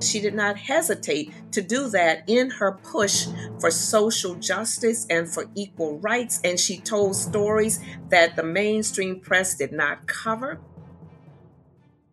She did not hesitate to do that in her push for social justice and for equal rights. And she told stories that the mainstream press did not cover.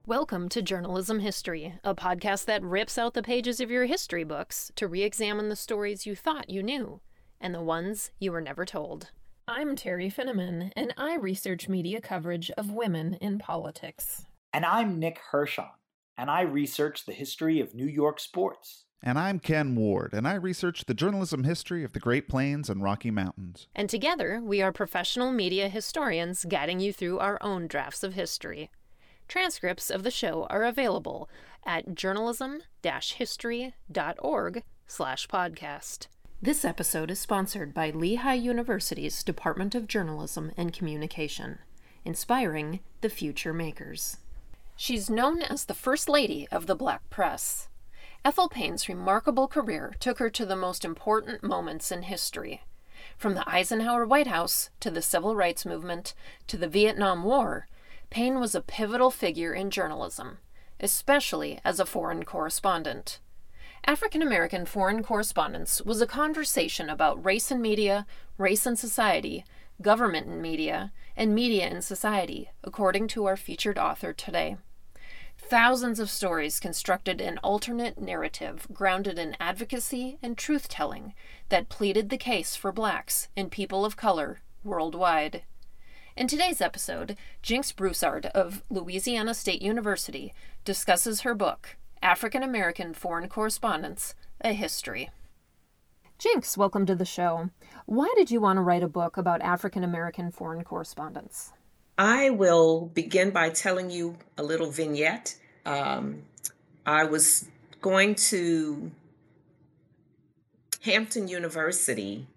Welcome to Journalism History, a podcast that rips out the pages of your history books to re examine the stories you thought you knew and the ones you were never told. I'm Teri Finneman, and I research media coverage of women in politics. And I'm Nick Hirshon, and I research the history of New York sports. And I'm Ken Ward, and I research the journalism history of the Great Plains and Rocky Mountains. And together, we are professional media historians guiding you through our own drafts of history. Transcripts of the show are available at journalism-history.org slash podcast. This episode is sponsored by Lehigh University's Department of Journalism and Communication, inspiring the future makers. She's known as the First Lady of the Black Press. Ethel Payne's remarkable career took her to the most important moments in history. From the Eisenhower White House to the Civil Rights Movement to the Vietnam War, Payne was a pivotal figure in journalism, especially as a foreign correspondent. African American Foreign Correspondents was a conversation about race in media, race in society, government in media, and media in society, according to our featured author today. Thousands of stories constructed an alternate narrative grounded in advocacy and truth telling that pleaded the case for blacks and people of color worldwide. In today's episode, Jinx Broussard of Louisiana State University discusses her book, African American Foreign Correspondents A History. Jinx, welcome to the show. Why did you want to write a book about African American foreign correspondence? I will begin by telling you a little vignette. Um, I was going to Hampton University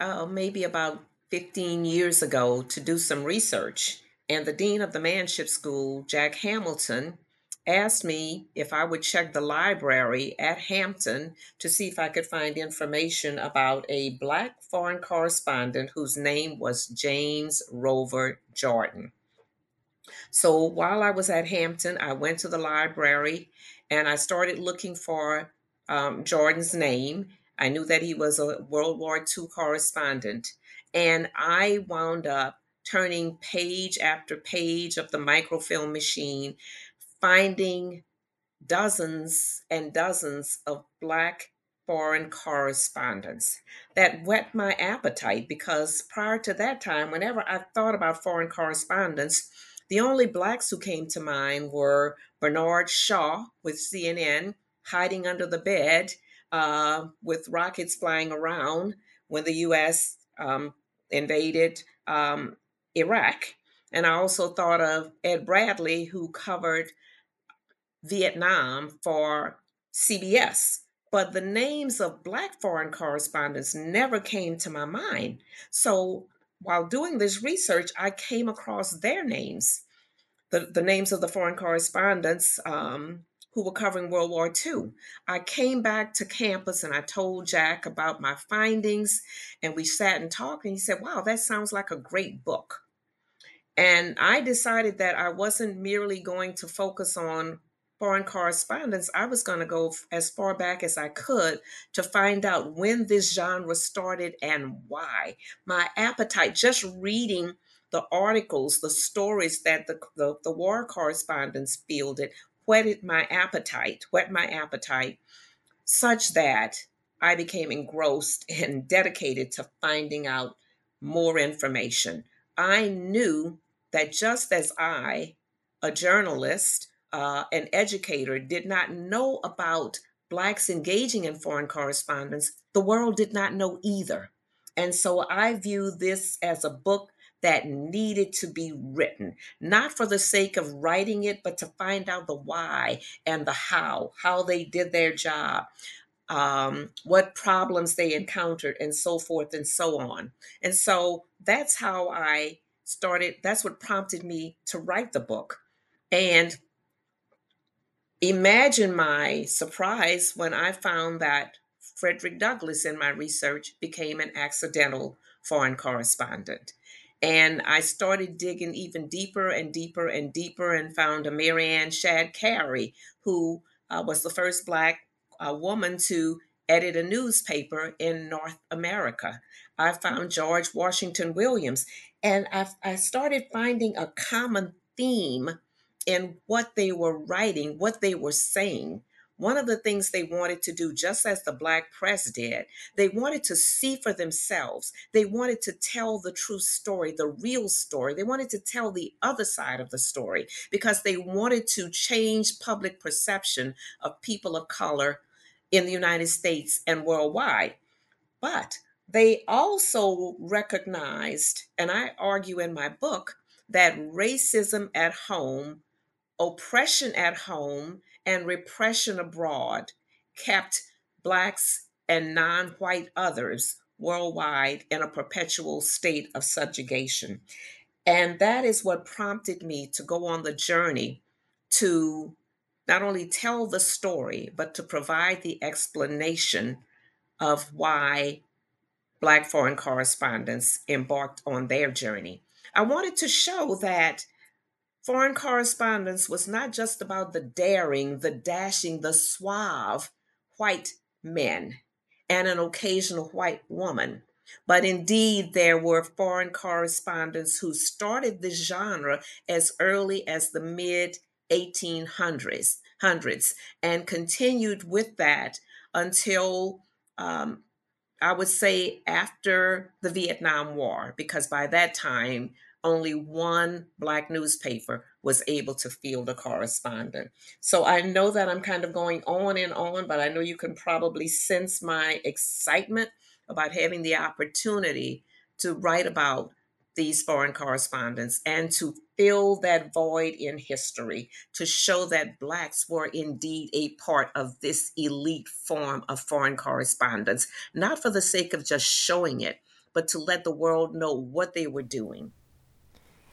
uh, maybe about 15 years ago to do some research. And the dean of the Manship School, Jack Hamilton, asked me if I would check the library at Hampton to see if I could find information about a Black foreign correspondent whose name was James Rover Jordan. So while I was at Hampton, I went to the library and I started looking for um, Jordan's name. I knew that he was a World War II correspondent. And I wound up turning page after page of the microfilm machine finding dozens and dozens of Black foreign correspondents that whet my appetite because prior to that time, whenever I thought about foreign correspondents, the only Blacks who came to mind were Bernard Shaw with CNN hiding under the bed uh, with rockets flying around when the U.S. Um, invaded um, Iraq. And I also thought of Ed Bradley, who covered Vietnam for CBS. But the names of Black foreign correspondents never came to my mind. So while doing this research, I came across their names, the, the names of the foreign correspondents um, who were covering World War II. I came back to campus and I told Jack about my findings, and we sat and talked, and he said, Wow, that sounds like a great book. And I decided that I wasn't merely going to focus on foreign correspondence, I was going to go as far back as I could to find out when this genre started and why. My appetite, just reading the articles, the stories that the, the, the war correspondents fielded, whetted my appetite, whet my appetite, such that I became engrossed and dedicated to finding out more information. I knew that just as I, a journalist, uh, an educator did not know about Blacks engaging in foreign correspondence, the world did not know either. And so I view this as a book that needed to be written, not for the sake of writing it, but to find out the why and the how, how they did their job, um, what problems they encountered, and so forth and so on. And so that's how I started, that's what prompted me to write the book. And Imagine my surprise when I found that Frederick Douglass in my research became an accidental foreign correspondent. And I started digging even deeper and deeper and deeper and found a Mary Ann Shadd Cary who uh, was the first Black uh, woman to edit a newspaper in North America. I found George Washington Williams, and I, I started finding a common theme in what they were writing, what they were saying. One of the things they wanted to do, just as the Black press did, they wanted to see for themselves. They wanted to tell the true story, the real story. They wanted to tell the other side of the story because they wanted to change public perception of people of color in the United States and worldwide. But they also recognized, and I argue in my book, that racism at home, oppression at home, and repression abroad kept Blacks and non white others worldwide in a perpetual state of subjugation. And that is what prompted me to go on the journey to not only tell the story, but to provide the explanation of why Black foreign correspondents embarked on their journey. I wanted to show that foreign correspondence was not just about the daring, the dashing, the suave white men and an occasional white woman. But indeed, there were foreign correspondents who started this genre as early as the mid 1800s hundreds, and continued with that until um, I would say after the Vietnam War, because by that time, only one Black newspaper was able to field a correspondent. So I know that I'm kind of going on and on, but I know you can probably sense my excitement about having the opportunity to write about these foreign correspondents and to fill that void in history, to show that Blacks were indeed a part of this elite form of foreign correspondence, not for the sake of just showing it, but to let the world know what they were doing.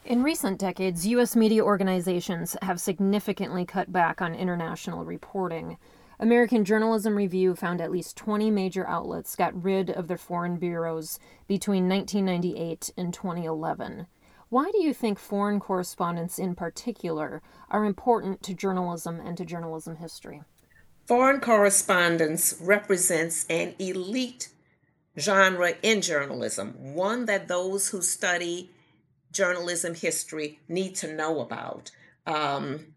In recent decades, U.S. media organizations have significantly cut back on international reporting. American Journalism Review found at least 20 major outlets got rid of their foreign bureaus between 1998 and 2011. Why do you think foreign correspondents in particular are important to journalism and to journalism history? Foreign correspondence represents an elite genre in journalism, one that those who study journalism history need to know about. Um,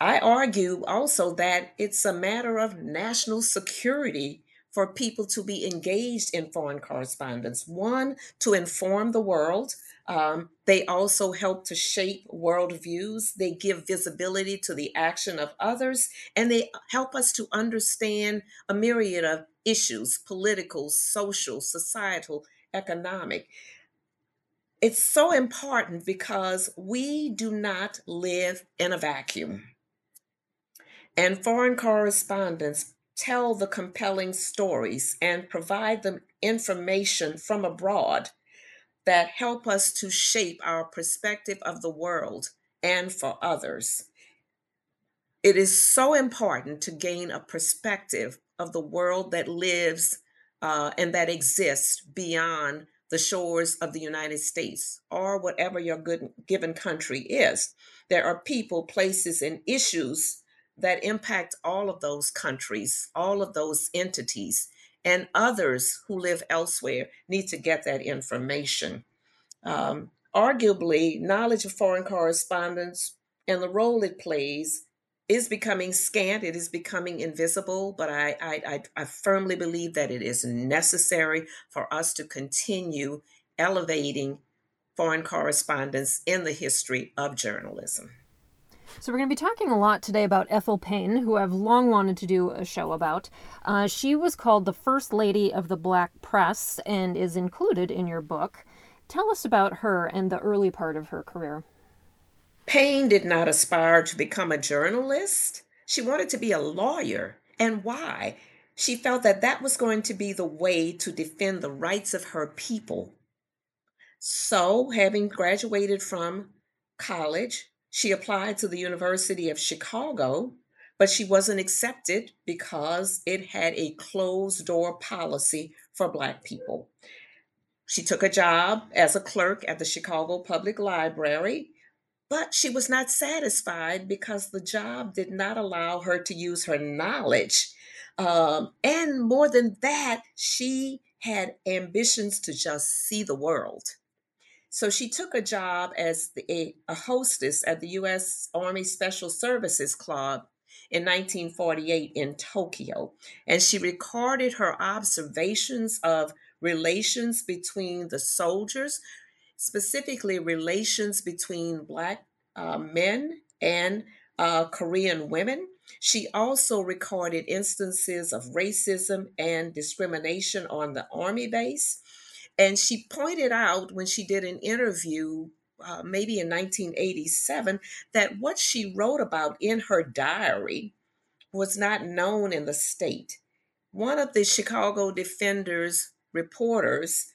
I argue also that it's a matter of national security for people to be engaged in foreign correspondence. One, to inform the world. Um, they also help to shape worldviews. They give visibility to the action of others, and they help us to understand a myriad of issues political, social, societal, economic. It's so important because we do not live in a vacuum and foreign correspondents tell the compelling stories and provide them information from abroad that help us to shape our perspective of the world and for others. It is so important to gain a perspective of the world that lives uh, and that exists beyond the shores of the United States or whatever your good given country is. There are people, places, and issues that impact all of those countries, all of those entities, and others who live elsewhere need to get that information. Um, arguably, knowledge of foreign correspondence and the role it plays is becoming scant, it is becoming invisible, but I, I, I, I firmly believe that it is necessary for us to continue elevating foreign correspondence in the history of journalism. So, we're going to be talking a lot today about Ethel Payne, who I've long wanted to do a show about. Uh, she was called the First Lady of the Black Press and is included in your book. Tell us about her and the early part of her career. Payne did not aspire to become a journalist. She wanted to be a lawyer. And why? She felt that that was going to be the way to defend the rights of her people. So, having graduated from college, she applied to the University of Chicago, but she wasn't accepted because it had a closed door policy for Black people. She took a job as a clerk at the Chicago Public Library, but she was not satisfied because the job did not allow her to use her knowledge. Um, and more than that, she had ambitions to just see the world. So she took a job as the, a, a hostess at the U.S. Army Special Services Club in 1948 in Tokyo. And she recorded her observations of relations between the soldiers, specifically relations between Black uh, men and uh, Korean women. She also recorded instances of racism and discrimination on the Army base. And she pointed out when she did an interview, uh, maybe in 1987, that what she wrote about in her diary was not known in the state. One of the Chicago Defender's reporters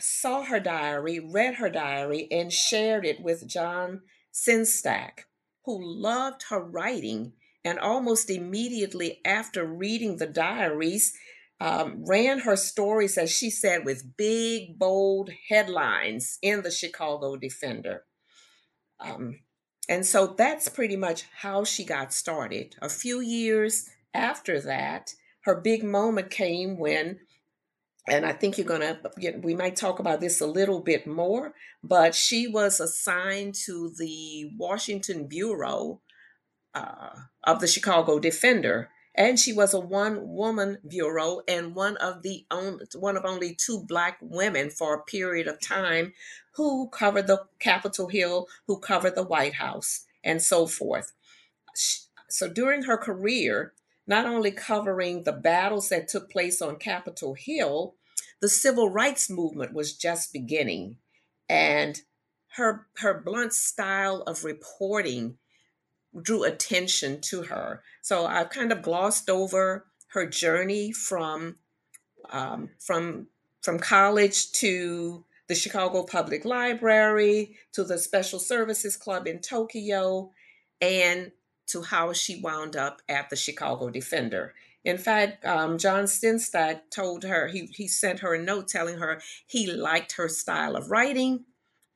saw her diary, read her diary, and shared it with John Sengstacke, who loved her writing and almost immediately after reading the diaries, um, ran her stories, as she said, with big, bold headlines in the Chicago Defender. Um, and so that's pretty much how she got started. A few years after that, her big moment came when and I think you're going to, we might talk about this a little bit more, but she was assigned to the Washington Bureau uh, of the Chicago Defender. And she was a one woman bureau and one of the only, one of only two black women for a period of time who covered the Capitol Hill, who covered the White House, and so forth. So during her career, not only covering the battles that took place on Capitol Hill, the civil rights movement was just beginning. And her, her blunt style of reporting drew attention to her. So I kind of glossed over her journey from um, from from college to the Chicago Public Library to the Special Services Club in Tokyo, and to how she wound up at the Chicago Defender. In fact, um, John Sengstacke told her, he, he sent her a note telling her he liked her style of writing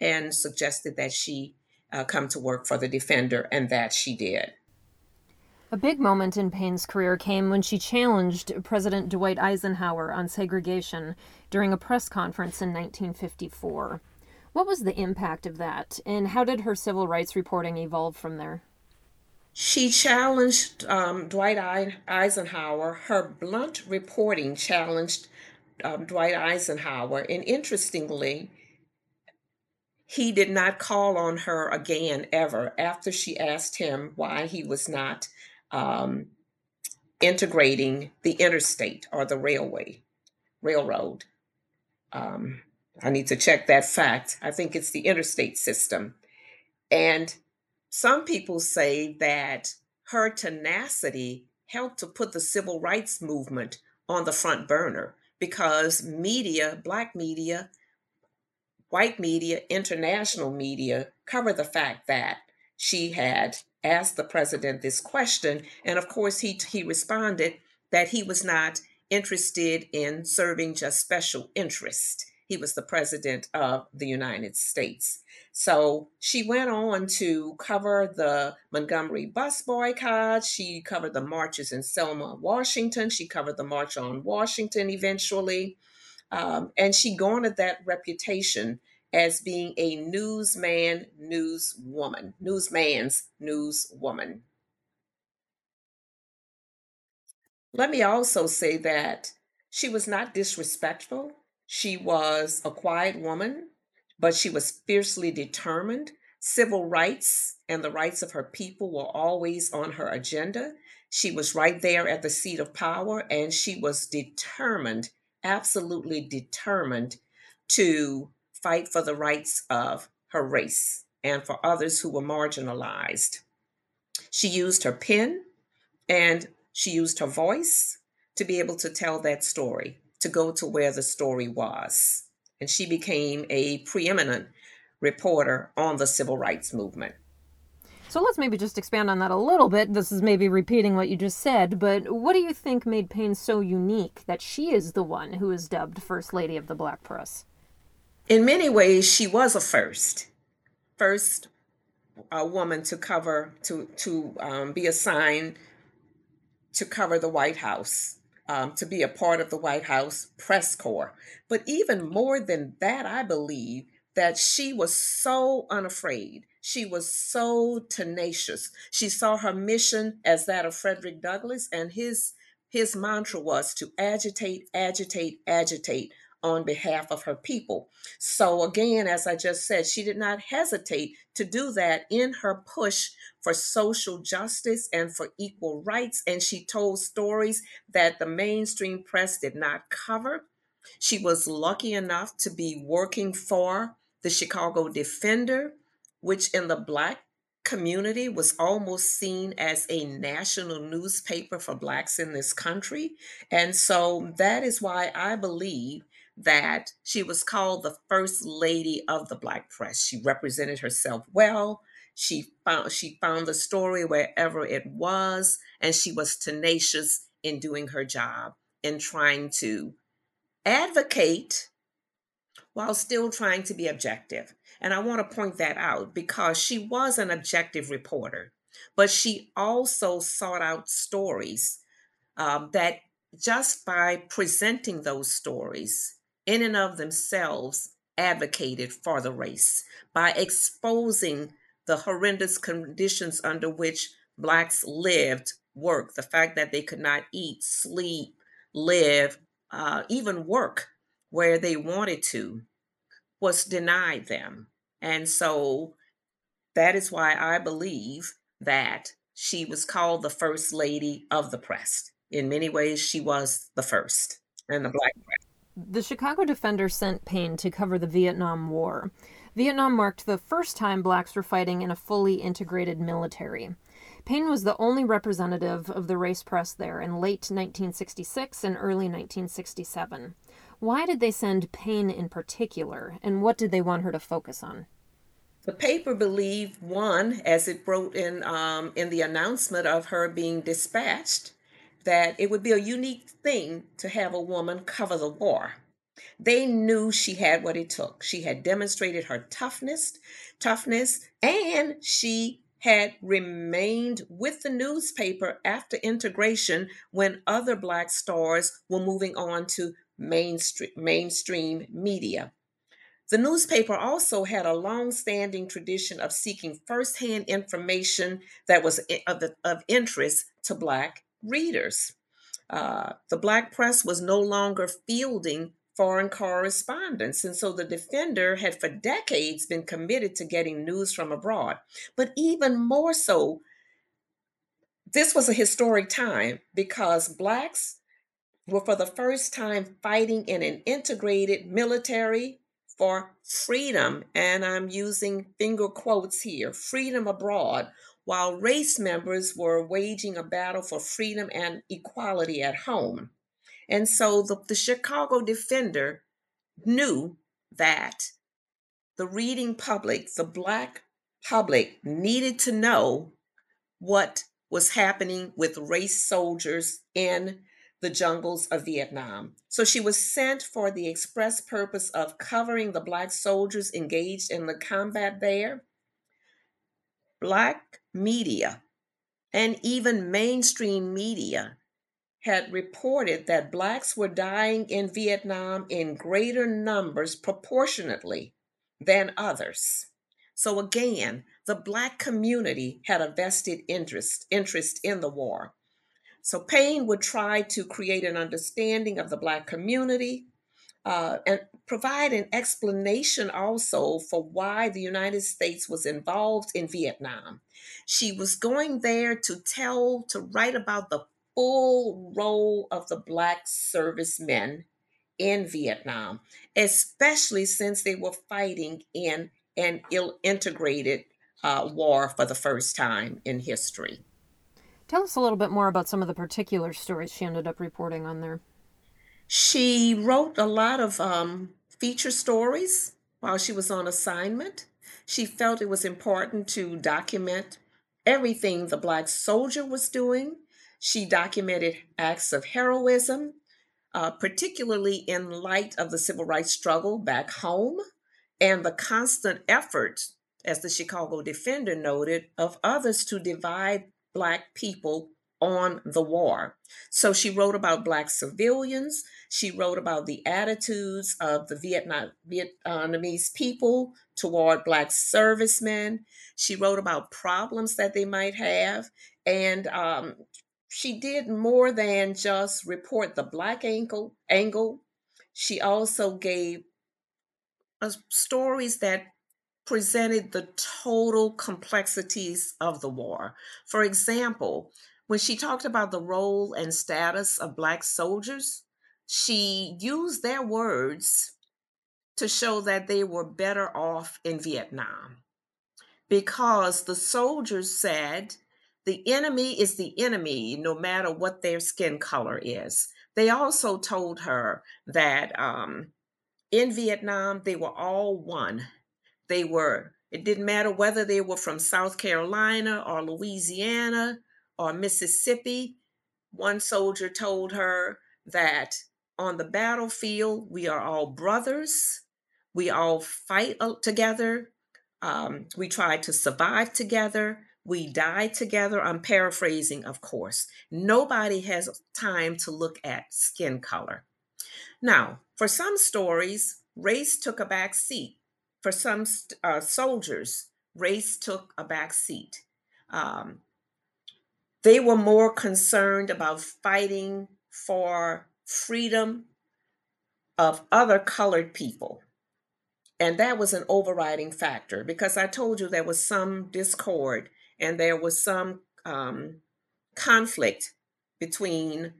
and suggested that she uh, come to work for the Defender, and that she did. A big moment in Payne's career came when she challenged President Dwight Eisenhower on segregation during a press conference in 1954. What was the impact of that, and how did her civil rights reporting evolve from there? She challenged um, Dwight Eisenhower. Her blunt reporting challenged um, Dwight Eisenhower. And interestingly, he did not call on her again ever after she asked him why he was not um, integrating the interstate or the railway, railroad. Um, I need to check that fact. I think it's the interstate system. And some people say that her tenacity helped to put the civil rights movement on the front burner because media, black media, white media, international media covered the fact that she had asked the president this question. And of course, he, he responded that he was not interested in serving just special interest. He was the president of the United States. So she went on to cover the Montgomery bus boycott. She covered the marches in Selma, Washington. She covered the March on Washington eventually. Um, and she garnered that reputation as being a newsman, newswoman, newsman's newswoman. Let me also say that she was not disrespectful she was a quiet woman, but she was fiercely determined. Civil rights and the rights of her people were always on her agenda. She was right there at the seat of power, and she was determined, absolutely determined, to fight for the rights of her race and for others who were marginalized. She used her pen and she used her voice to be able to tell that story to go to where the story was. And she became a preeminent reporter on the civil rights movement. So let's maybe just expand on that a little bit. This is maybe repeating what you just said, but what do you think made Payne so unique that she is the one who is dubbed First Lady of the Black Press? In many ways, she was a first. First a woman to cover to to um, be assigned to cover the White House, um, to be a part of the White House press corps. But even more than that, I believe that she was so unafraid. She was so tenacious. She saw her mission as that of Frederick Douglass, and his his mantra was to agitate, agitate, agitate on behalf of her people. So, again, as I just said, she did not hesitate to do that in her push for social justice and for equal rights. And she told stories that the mainstream press did not cover. She was lucky enough to be working for the Chicago Defender, which in the Black community was almost seen as a national newspaper for Blacks in this country. And so that is why I believe that she was called the first lady of the black press. She represented herself well. She found she found the story wherever it was and she was tenacious in doing her job in trying to advocate while still trying to be objective. And I want to point that out because she was an objective reporter, but she also sought out stories um, that just by presenting those stories in and of themselves advocated for the race, by exposing the horrendous conditions under which Blacks lived, worked, the fact that they could not eat, sleep, live, uh, even work where they wanted to was denied them. And so that is why I believe that she was called the first lady of the press. In many ways, she was the first and the black press. The Chicago Defender sent Payne to cover the Vietnam War. Vietnam marked the first time blacks were fighting in a fully integrated military. Payne was the only representative of the race press there in late 1966 and early 1967. Why did they send Payne in particular, and what did they want her to focus on? The paper believed one, as it wrote in um, in the announcement of her being dispatched, that it would be a unique thing to have a woman cover the war. They knew she had what it took. She had demonstrated her toughness, toughness, and she had remained with the newspaper after integration when other black stars were moving on to mainstream, mainstream media. The newspaper also had a long-standing tradition of seeking firsthand information that was eh, of, the, of interest to Black readers. Uh, the Black press was no longer fielding foreign correspondence, and so the Defender had for decades been committed to getting news from abroad. But even more so, this was a historic time because Blacks were for the first time fighting in an integrated military for freedom, and I'm using finger quotes here freedom abroad, while race members were waging a battle for freedom and equality at home. And so the, the Chicago Defender knew that the reading public, the Black public, needed to know what was happening with race soldiers in the jungles of Vietnam. So she was sent for the express purpose of covering the Black soldiers engaged in the combat there. Black media and even mainstream media had reported that Blacks were dying in Vietnam in greater numbers proportionately than others. So again, the Black community had a vested interest, interest in the war. So Payne would try to create an understanding of the Black community uh, and provide an explanation also for why the United States was involved in Vietnam. She was going there to tell, to write about the full role of the Black servicemen in Vietnam, especially since they were fighting in an ill integrated uh, war for the first time in history. Tell us a little bit more about some of the particular stories she ended up reporting on there. She wrote a lot of um, feature stories while she was on assignment. She felt it was important to document everything the Black soldier was doing. She documented acts of heroism, uh, particularly in light of the civil rights struggle back home and the constant effort as the Chicago Defender noted, of others to divide Black people on the war. So she wrote about Black civilians. She wrote about the attitudes of the Vietnam, Vietnamese people toward Black servicemen. She wrote about problems that they might have. And um, she did more than just report the Black angle. angle. She also gave stories that presented the total complexities of the war. For example, when she talked about the role and status of Black soldiers, she used their words to show that they were better off in Vietnam because the soldiers said the enemy is the enemy no matter what their skin color is. They also told her that um, in Vietnam, they were all one. They were, it didn't matter whether they were from South Carolina or Louisiana or Mississippi. One soldier told her that on the battlefield, we are all brothers. We all fight together. Um, we try to survive together. We die together. I'm paraphrasing, of course. Nobody has time to look at skin color. Now, for some stories, race took a back seat. For some uh, soldiers, race took a back seat. Um, they were more concerned about fighting for freedom of other colored people. And that was an overriding factor because I told you there was some discord and there was some um, conflict between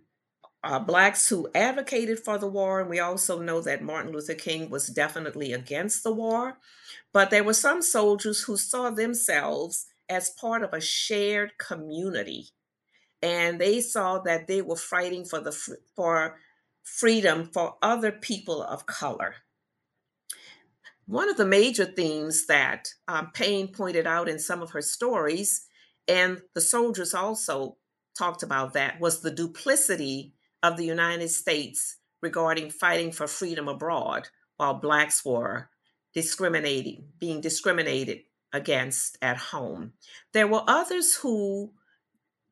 uh, Blacks who advocated for the war. And we also know that Martin Luther King was definitely against the war. But there were some soldiers who saw themselves as part of a shared community. And they saw that they were fighting for the for freedom for other people of color. One of the major themes that um, Payne pointed out in some of her stories, and the soldiers also talked about that, was the duplicity of the United States regarding fighting for freedom abroad while Blacks were discriminating, being discriminated against at home. There were others who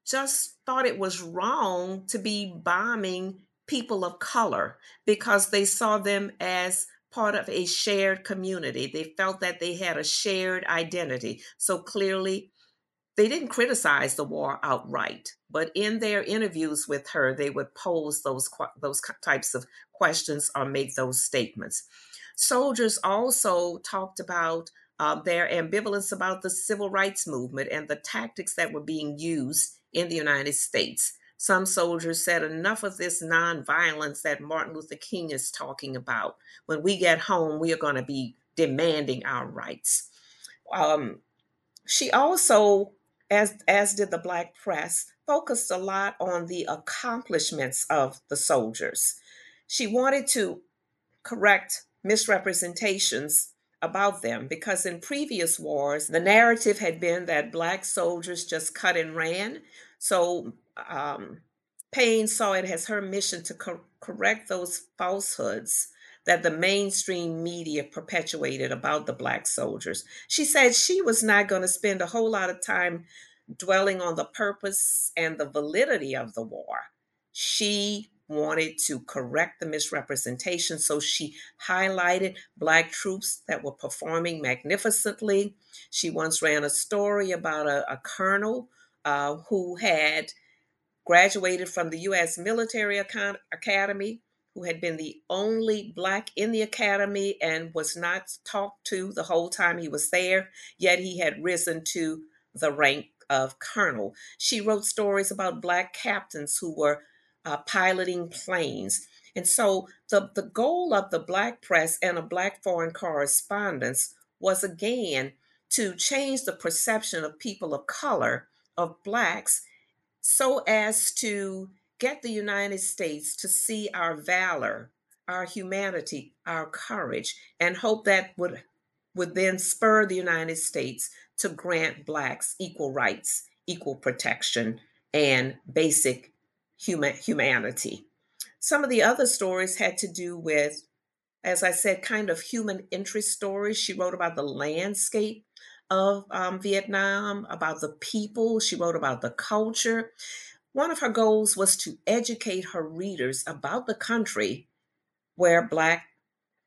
just thought it was wrong to be bombing people of color because they saw them as part of a shared community. They felt that they had a shared identity. So clearly, they didn't criticize the war outright, but in their interviews with her, they would pose those those types of questions or make those statements. Soldiers also talked about uh, their ambivalence about the civil rights movement and the tactics that were being used in the United States. Some soldiers said, Enough of this nonviolence that Martin Luther King is talking about. When we get home, we are going to be demanding our rights. Um, she also as, as did the Black press, focused a lot on the accomplishments of the soldiers. She wanted to correct misrepresentations about them because in previous wars, the narrative had been that Black soldiers just cut and ran. So um, Payne saw it as her mission to co- correct those falsehoods that the mainstream media perpetuated about the Black soldiers. She said she was not going to spend a whole lot of time dwelling on the purpose and the validity of the war. She wanted to correct the misrepresentation, so she highlighted Black troops that were performing magnificently. She once ran a story about a, a colonel uh, who had graduated from the U.S. Military Academy who had been the only black in the academy and was not talked to the whole time he was there, yet he had risen to the rank of colonel. She wrote stories about black captains who were uh, piloting planes. And so the, the goal of the black press and a black foreign correspondence was again to change the perception of people of color, of blacks, so as to get the United States to see our valor, our humanity, our courage, and hope that would, would then spur the United States to grant Blacks equal rights, equal protection, and basic human, humanity. Some of the other stories had to do with, as I said, kind of human interest stories. She wrote about the landscape of um, Vietnam, about the people. She wrote about the culture. One of her goals was to educate her readers about the country where Black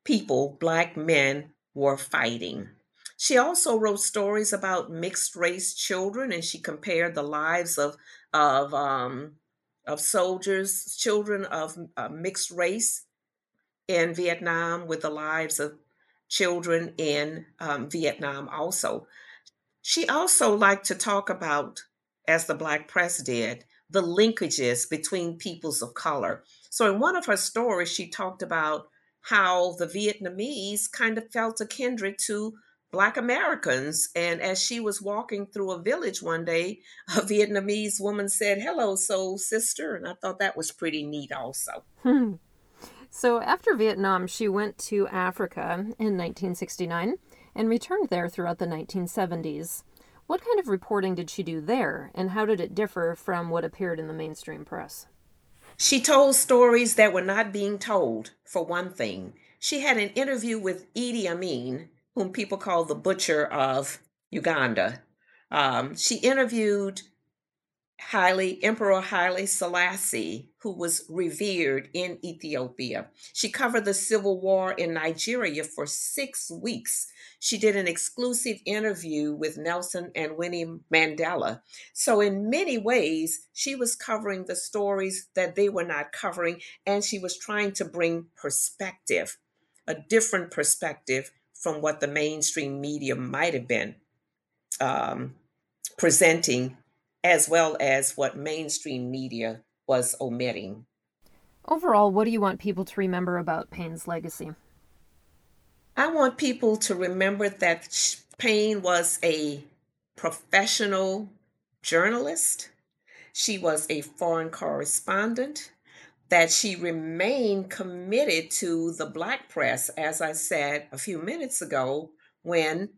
people, Black men, were fighting. She also wrote stories about mixed race children, and she compared the lives of of um, of soldiers, children of uh, mixed race in Vietnam, with the lives of children in um, Vietnam. Also, she also liked to talk about, as the Black press did, the linkages between peoples of color. So, in one of her stories, she talked about how the Vietnamese kind of felt a kindred to Black Americans. And as she was walking through a village one day, a Vietnamese woman said, Hello, soul sister. And I thought that was pretty neat, also. Hmm. So after Vietnam, she went to Africa in 1969 and returned there throughout the 1970s. What kind of reporting did she do there, and how did it differ from what appeared in the mainstream press? She told stories that were not being told, for one thing. She had an interview with Idi Amin, whom people call the butcher of Uganda. Um, she interviewed Haile, Emperor Haile Selassie, who was revered in Ethiopia. She covered the civil war in Nigeria for six weeks. She did an exclusive interview with Nelson and Winnie Mandela. So, in many ways, she was covering the stories that they were not covering, and she was trying to bring perspective, a different perspective from what the mainstream media might have been um, presenting, as well as what mainstream media was omitting. Overall, what do you want people to remember about Payne's legacy? I want people to remember that Payne was a professional journalist. She was a foreign correspondent, that she remained committed to the Black press, as I said a few minutes ago, when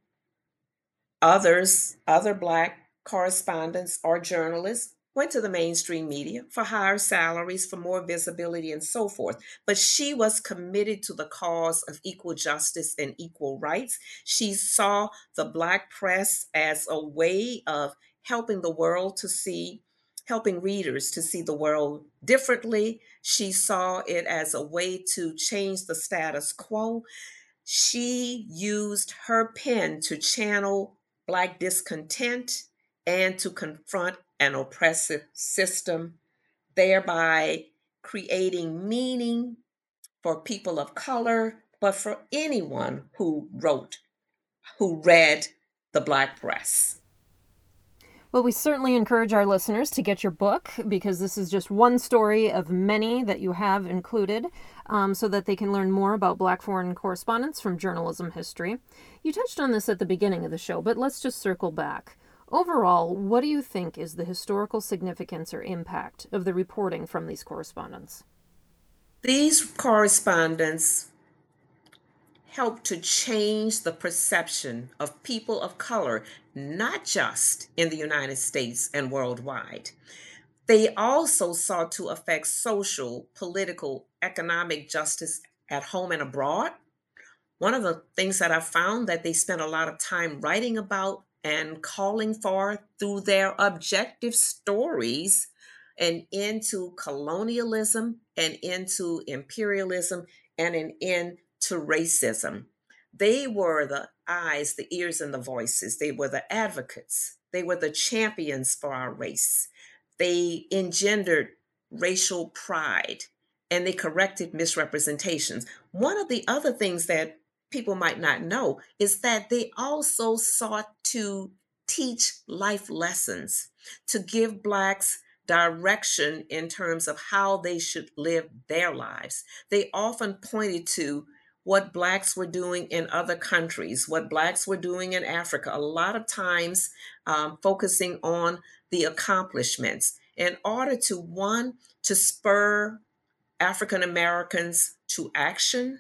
others, other Black correspondents or journalists, went to the mainstream media for higher salaries, for more visibility, and so forth. But she was committed to the cause of equal justice and equal rights. She saw the Black press as a way of helping the world to see, helping readers to see the world differently. She saw it as a way to change the status quo. She used her pen to channel Black discontent and to confront an oppressive system, thereby creating meaning for people of color, but for anyone who wrote, who read the Black press. Well, we certainly encourage our listeners to get your book because this is just one story of many that you have included um, so that they can learn more about Black foreign correspondence from journalism history. You touched on this at the beginning of the show, but let's just circle back. Overall, what do you think is the historical significance or impact of the reporting from these correspondents? These correspondents help to change the perception of people of color, not just in the United States and worldwide. They also sought to affect social, political, economic justice at home and abroad. One of the things that I found that they spent a lot of time writing about and calling for through their objective stories and into colonialism, and into imperialism, and an end to racism. They were the eyes, the ears, and the voices. They were the advocates. They were the champions for our race. They engendered racial pride and they corrected misrepresentations. One of the other things that people might not know is that they also sought to teach life lessons, to give Blacks direction in terms of how they should live their lives. They often pointed to what Blacks were doing in other countries, what Blacks were doing in Africa, a lot of times um, focusing on the accomplishments in order to, one, to spur African Americans to action,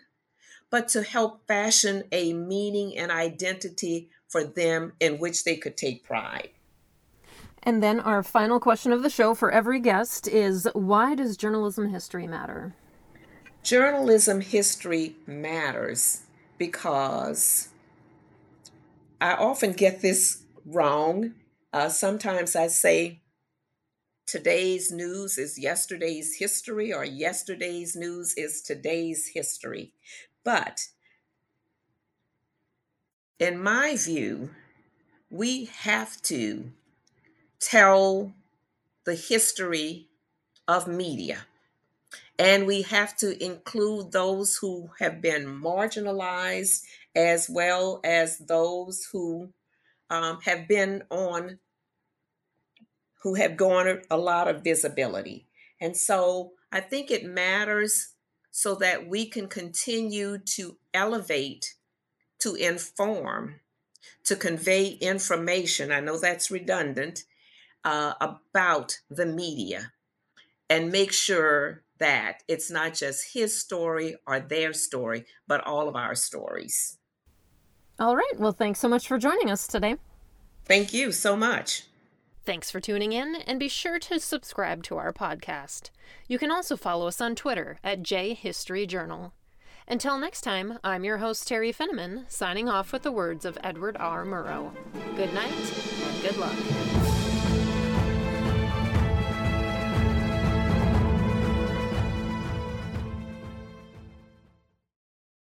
but to help fashion a meaning and identity for them in which they could take pride. And then our final question of the show for every guest is why does journalism history matter? Journalism history matters because I often get this wrong. Uh, sometimes I say today's news is yesterday's history, or yesterday's news is today's history. But in my view, we have to tell the history of media. And we have to include those who have been marginalized as well as those who um, have been on, who have garnered a lot of visibility. And so I think it matters so that we can continue to elevate, to inform, to convey information. I know that's redundant uh, about the media and make sure that it's not just his story or their story, but all of our stories. All right. Well, thanks so much for joining us today. Thank you so much. Thanks for tuning in, and be sure to subscribe to our podcast. You can also follow us on Twitter at JHistoryJournal. Until next time, I'm your host, Teri Finneman, signing off with the words of Edward R. Murrow. Good night, and good luck.